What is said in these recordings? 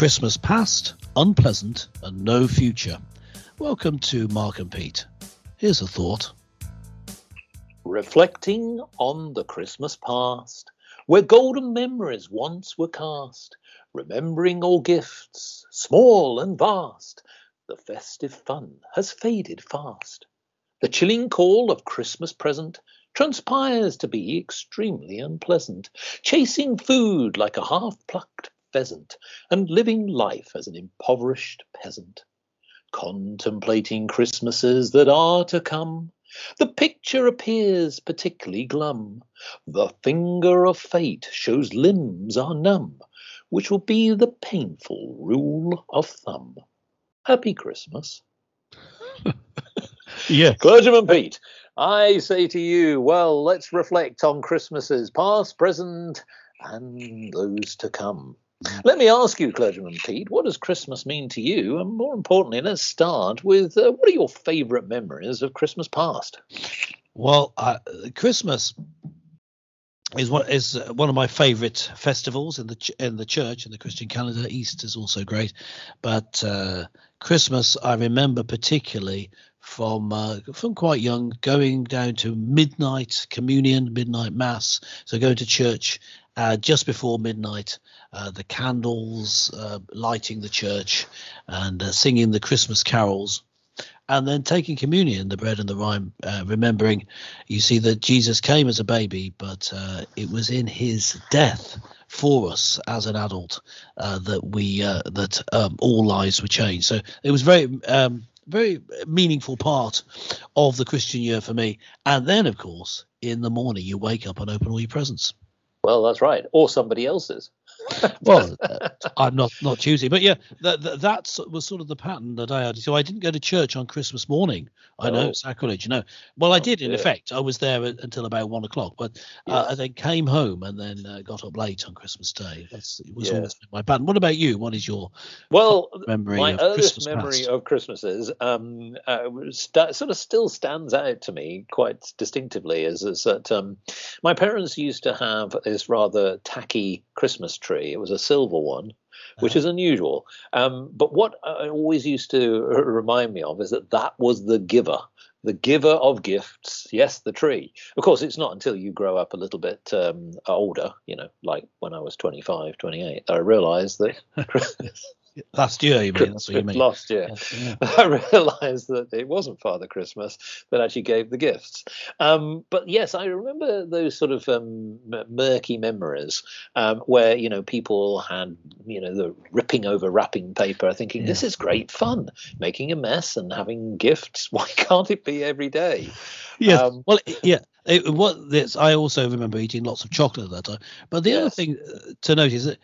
Christmas past, unpleasant, and no future. Welcome to Mark and Pete. Here's a thought. Reflecting on the Christmas past, where golden memories once were cast, remembering all gifts, small and vast, the festive fun has faded fast. The chilling call of Christmas present transpires to be extremely unpleasant, chasing food like a half plucked pheasant, and living life as an impoverished peasant. Contemplating Christmases that are to come, the picture appears particularly glum. The finger of fate shows limbs are numb, which will be the painful rule of thumb. Happy Christmas. Yeah. Clergyman Pete, I say to you, well, let's reflect on Christmases past, present, and those to come. Let me ask you, Clergyman Pete, what does Christmas mean to you? And more importantly, let's start with uh, what are your favourite memories of Christmas past? Well, uh, Christmas is one is uh, one of my favourite festivals in the ch- in the church in the Christian calendar. Easter is also great, but uh, Christmas I remember particularly from uh, from quite young, going down to midnight communion, midnight mass. So going to church uh, just before midnight, uh, the candles uh, lighting the church, and uh, singing the Christmas carols. And then taking communion, the bread and the wine, uh, remembering, you see that Jesus came as a baby, but it was in his death for us as an adult uh, that we uh, that um, all lives were changed. So it was very um, very meaningful part of the Christian year for me. And then, of course, in the morning you wake up and open all your presents. Well, that's right, or somebody else's. well, uh, I'm not not choosing, but yeah, that that that was sort of the pattern that I had. So I didn't go to church on Christmas morning. I know Oh. sacrilege, you know. Well, I Oh, did in dear. effect. I was there until about one o'clock, but uh, I then came home and then uh, got up late on Christmas Day. That's it was Yeah. always my pattern. What about you? What is your Well, memory my of earliest Christmas memory past? of Christmases um, uh, st- sort of still stands out to me quite distinctively is, is that um, my parents used to have this rather tacky Christmas tree. It was a silver one, which is unusual. Um, but what I always used to remind me of is that that was the giver. The giver of gifts, yes, the tree. Of course, it's not until you grow up a little bit um, older, you know, like when I was 25, 28, that I realised that Last year, you mean? That's what you mean? last year. Yeah. I realised that it wasn't Father Christmas that actually gave the gifts. Um, but yes, I remember those sort of um, murky memories um, where you know people had you know the ripping over wrapping paper, thinking this is great fun, making a mess and having gifts. Why can't it be every day? Yeah. Um, well, yeah. It, what this, I also remember eating lots of chocolate at that time. But the other thing uh, to note is that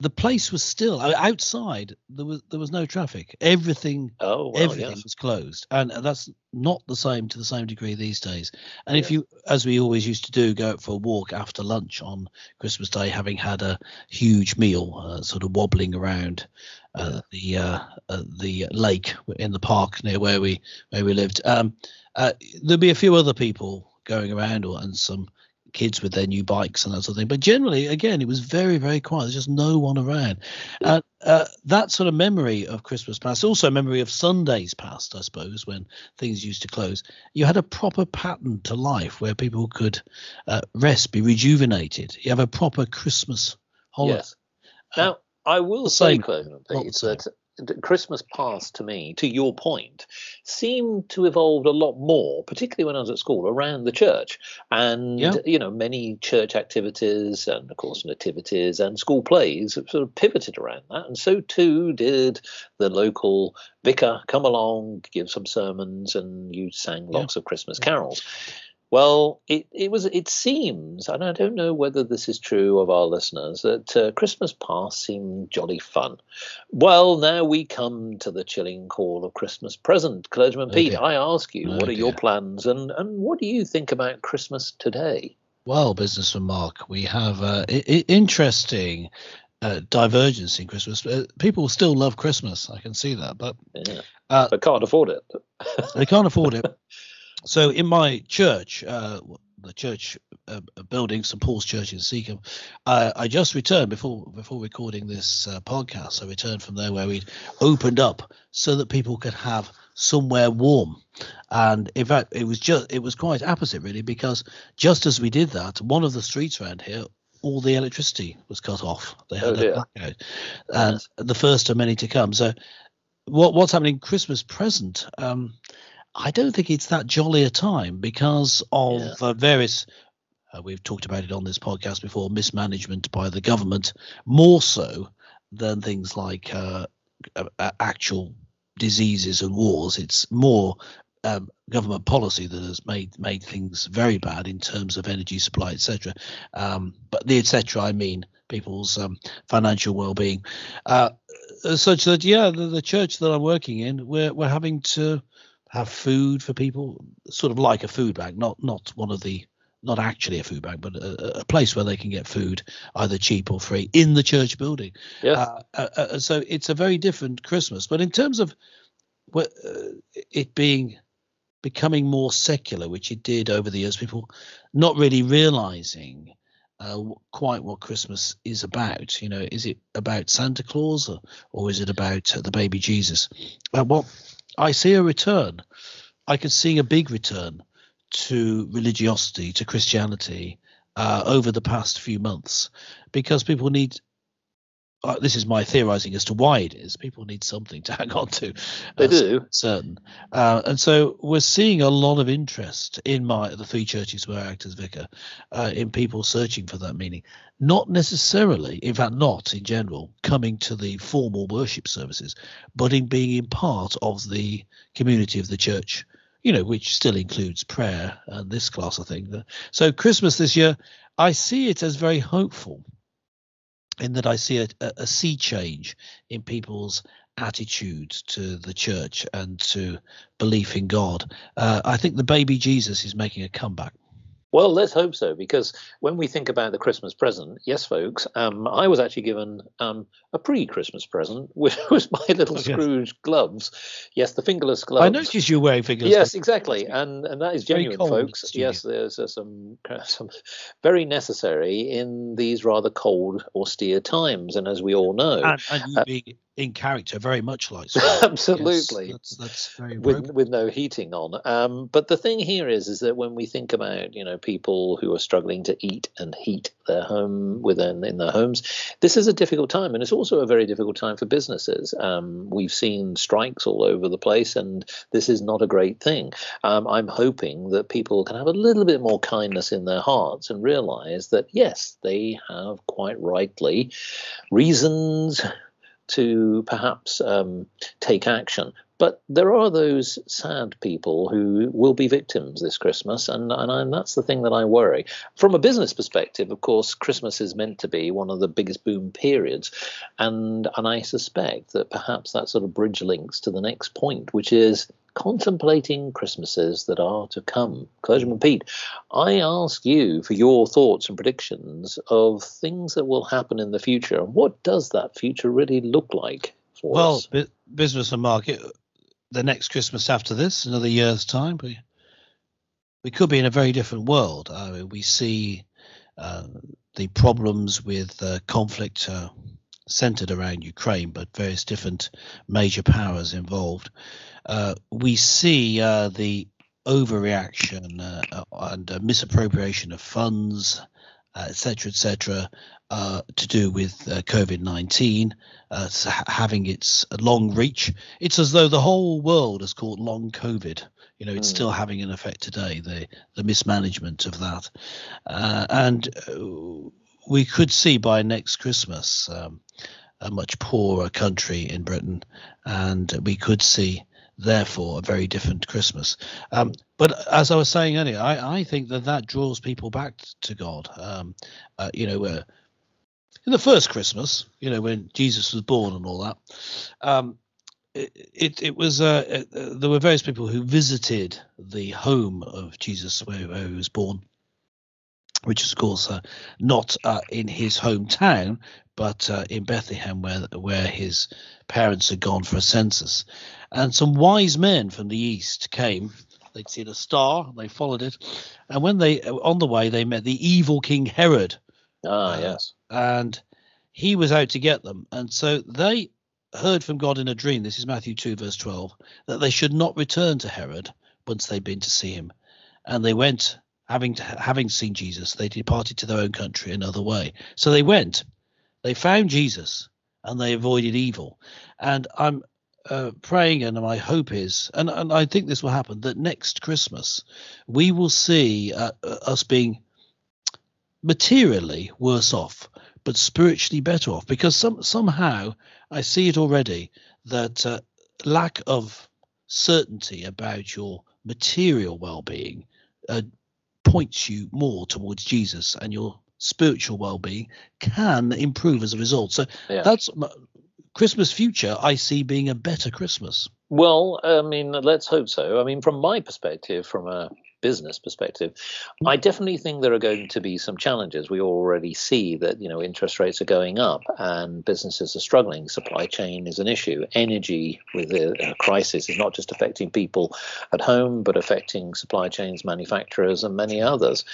the place was still outside. There was there was no traffic. Everything Oh, well, everything yes. was closed, and that's not the same to the same degree these days. And if you, as we always used to do, go out for a walk after lunch on Christmas Day, having had a huge meal, uh, sort of wobbling around uh, the uh, uh, the lake in the park near where we where we lived, um, uh, there'd be a few other people going around, or and some kids with their new bikes and that sort of thing. But generally, again, it was very, very quiet. There's just no one around. And uh, that sort of memory of Christmas past, also a memory of Sundays past, I suppose, when things used to close. You had a proper pattern to life where people could uh, rest, be rejuvenated. You have a proper Christmas holiday. Yes. Now, I will say. Clement Not Pete, that that Christmas past to me, to your point, seemed to evolve a lot more, particularly when I was at school, around the church. And, Yeah. you know, many church activities and, of course, nativities and school plays sort of pivoted around that. And so too did the local vicar come along, give some sermons, and you sang Yeah. lots of Christmas carols. Well, it, it was. It seems, and I don't know whether this is true of our listeners, that uh, Christmas past seemed jolly fun. Well, now we come to the chilling call of Christmas present, clergyman Oh, Pete. dear. I ask you, Oh, what are your plans, and and what do you think about Christmas today? Well, businessman Mark, we have uh, I- I- interesting uh, divergence in Christmas. Uh, people still love Christmas. I can see that, but Yeah, uh, but can't afford it. they can't afford it. So in my church, uh, the church uh, building, St Paul's Church in Seacombe. Uh, I just returned before before recording this uh, podcast. I returned from there where we'd opened up so that people could have somewhere warm. And in fact, it was just it was quite opposite really because just as we did that, one of the streets around here all the electricity was cut off. They had oh, a blackout, and the first of many to come. So, what what's happening? Christmas present. Um, I don't think it's that jolly a time because of yeah. uh, various. Uh, we've talked about it on this podcast before. Mismanagement by the government, more so than things like uh, actual diseases and wars. It's more um, government policy that has made made things very bad in terms of energy supply, etc. Um, but the etc. I mean people's um, financial well-being, uh, such that yeah, the, the, church that I'm working in, we're we're having to have food for people, sort of like a food bank, not not one of the not actually a food bank, but a, a, place where they can get food either cheap or free in the church building. Yeah. Uh, uh, uh so it's a very different Christmas. But in terms of uh, it being becoming more secular, which it did over the years, people not really realizing uh, quite what Christmas is about. You know, is it about Santa Claus or, or is it about uh, the baby Jesus? Uh, well, I see a return. I can see a big return to religiosity, to Christianity uh, over the past few months, because people need. Uh, this is my theorizing as to why it is. People need something to hang on to. They do. Certain. Uh, and so we're seeing a lot of interest in my the three churches where I act as vicar, uh, in people searching for that meaning. Not necessarily, in fact, not in general, coming to the formal worship services, but in being in part of the community of the church you know, which still includes prayer and this class of thing. So Christmas this year, I see it as very hopeful in that I see a, a sea change in people's attitude to the church and to belief in God. Uh, I think the baby Jesus is making a comeback. Well, let's hope so, because when we think about the Christmas present, yes, folks, um, I was actually given um, a pre-Christmas present, which was my little oh, Scrooge yes. gloves. Yes, the fingerless gloves. I noticed you wearing fingerless. Yes, exactly, and and that is genuine, folks. Yes, there's uh, some some very necessary in these rather cold, austere times, and as we all know, and, and you uh, being in character very much like absolutely yes, that's, that's very with, with no heating on. Um, but the thing here is is that when we think about you know people who are struggling to eat and heat their home within in their homes this is a difficult time and it's also a very difficult time for businesses. Um, we've seen strikes all over the place and this is not a great thing. Um, i'm hoping that people can have a little bit more kindness in their hearts and realize that yes they have quite rightly reasons to perhaps um, take action. But there are those sad people who will be victims this Christmas, and, and, and that's the thing that I worry. From a business perspective, of course, Christmas is meant to be one of the biggest boom periods, and and I suspect that perhaps that sort of bridge links to the next point, which is contemplating Christmases that are to come. Clergyman Pete, I ask you for your thoughts and predictions of things that will happen in the future. What does that future really look like for well, us? Well, business and market, the next Christmas after this, another year's time, we, we could be in a very different world. I mean, we see uh, the problems with uh, conflict. Uh, centered around Ukraine, but various different major powers involved uh, we see uh, the overreaction uh, and misappropriation of funds, Uh, etc., etc., uh, to do with uh, COVID 19 having its long reach. It's as though the whole world has caught long COVID. You know, it's mm. still having an effect today, the, the mismanagement of that. and we could see by next Christmas um, a much poorer country in Britain, and we could see therefore a very different Christmas. Um, but as I was saying earlier, I, I, think that that draws people back to God. Um, uh, you know, in the first Christmas, you know, when Jesus was born and all that, um, it, it, it was uh, uh, there were various people who visited the home of Jesus where, where he was born which is of course uh, not uh, in his hometown, but uh, in Bethlehem, where where his parents had gone for a census. And some wise men from the east came They'd seen a star. They followed it, and when they on the way they met the evil King Herod. Ah, uh, yes. And he was out to get them, and so they heard from God in a dream. This is Matthew two verse twelve that they should not return to Herod once they'd been to see him, and they went having having seen Jesus. They departed to their own country another way. So they went. They found Jesus and they avoided evil. And I'm uh, praying, and my hope is, and, and I think this will happen, that next Christmas we will see uh, uh, us being materially worse off, but spiritually better off, because some somehow I see it already that uh, lack of certainty about your material well-being uh, points you more towards Jesus, and your spiritual well-being can improve as a result. So yeah. that's Christmas future. I see being a better Christmas. Well, I mean, let's hope so. I mean, from my perspective, from a business perspective, I definitely think there are going to be some challenges. We already see that you know interest rates are going up and businesses are struggling. Supply chain is an issue. Energy with the uh, crisis is not just affecting people at home, but affecting supply chains, manufacturers, and many others.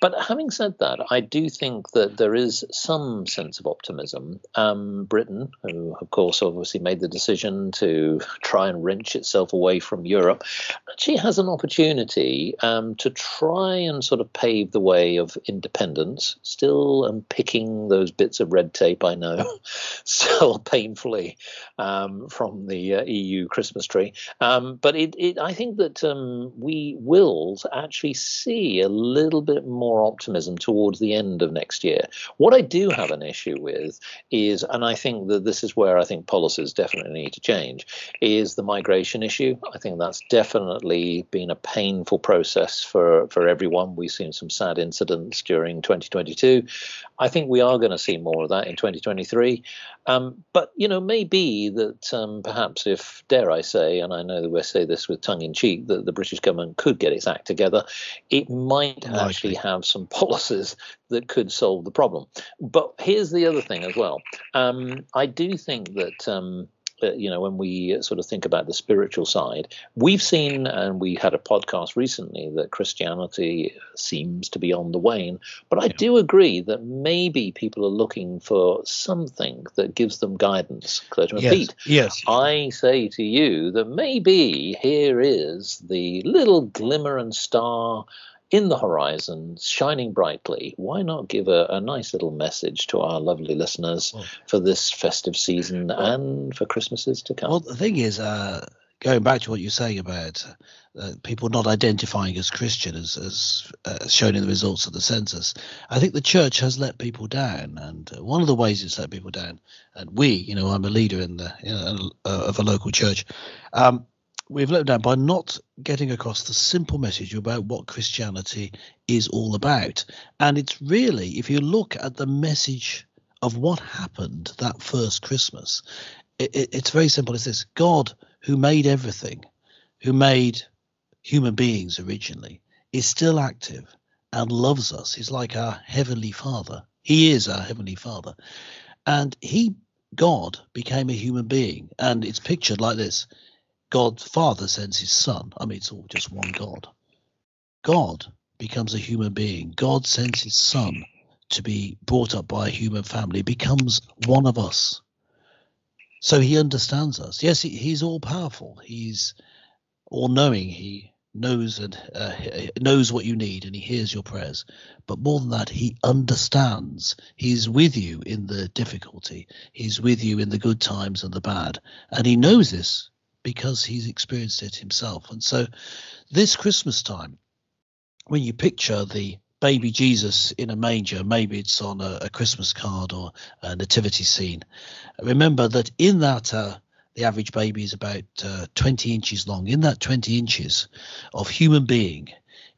But having said that, I do think that there is some sense of optimism. Um, Britain, who of course obviously made the decision to try and wrench itself away from Europe, actually has an opportunity um, to try and sort of pave the way of independence. Still, I'm picking those bits of red tape I know, so painfully um, from the uh, EU Christmas tree. Um, but it, it, I think that um, we will actually see a little bit more more optimism towards the end of next year. What I do have an issue with is, and I think that this is where I think policies definitely need to change, is the migration issue. I think that's definitely been a painful process for, for everyone. We've seen some sad incidents during 2022. I think we are going to see more of that in 2023. Um, but you know, maybe that um, perhaps if, dare I say, and I know that we say this with tongue in cheek, that the British government could get its act together, it might Likely. actually have some policies that could solve the problem. But here's the other thing as well. Um, I do think that um, uh, you know, when we sort of think about the spiritual side, we've seen, and we had a podcast recently that Christianity seems to be on the wane. But I yeah. do agree that maybe people are looking for something that gives them guidance. Yes. Pete, yes. I say to you that maybe here is the little glimmer and star in the horizon, shining brightly, why not give a, a nice little message to our lovely listeners well, for this festive season well, and for Christmases to come? Well, the thing is, uh, going back to what you're saying about uh, people not identifying as Christian, as, as uh, shown in the results of the census, I think the church has let people down, and one of the ways it's let people down, and we, you know, I'm a leader in the you know, uh, of a local church. Um, we've let down by not getting across the simple message about what Christianity is all about. And it's really, if you look at the message of what happened that first Christmas, it, it, it's very simple. It's this God who made everything, who made human beings originally, is still active and loves us. He's like our heavenly Father. He is our heavenly Father. And he, God, became a human being. And it's pictured like this God Father sends his Son. I mean, it's all just one God. God becomes a human being. God sends his Son to be brought up by a human family, becomes one of us. So he understands us. Yes, he, he's all powerful. He's all knowing. He knows and uh, knows what you need, and he hears your prayers. But more than that, he understands. He's with you in the difficulty. He's with you in the good times and the bad, and he knows this because he's experienced it himself. And so, this Christmas time, when you picture the baby Jesus in a manger, maybe it's on a, a Christmas card or a nativity scene, remember that in that, uh, the average baby is about uh, 20 inches long. In that 20 inches of human being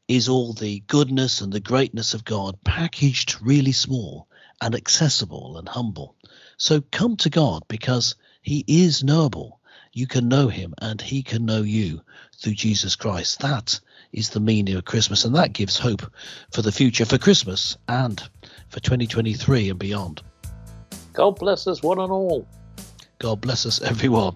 is all the goodness and the greatness of God packaged really small and accessible and humble. So come to God because he is knowable you can know him and he can know you through Jesus Christ. That is the meaning of Christmas, and that gives hope for the future, for Christmas and for 2023 and beyond. God bless us, one and all. God bless us, everyone.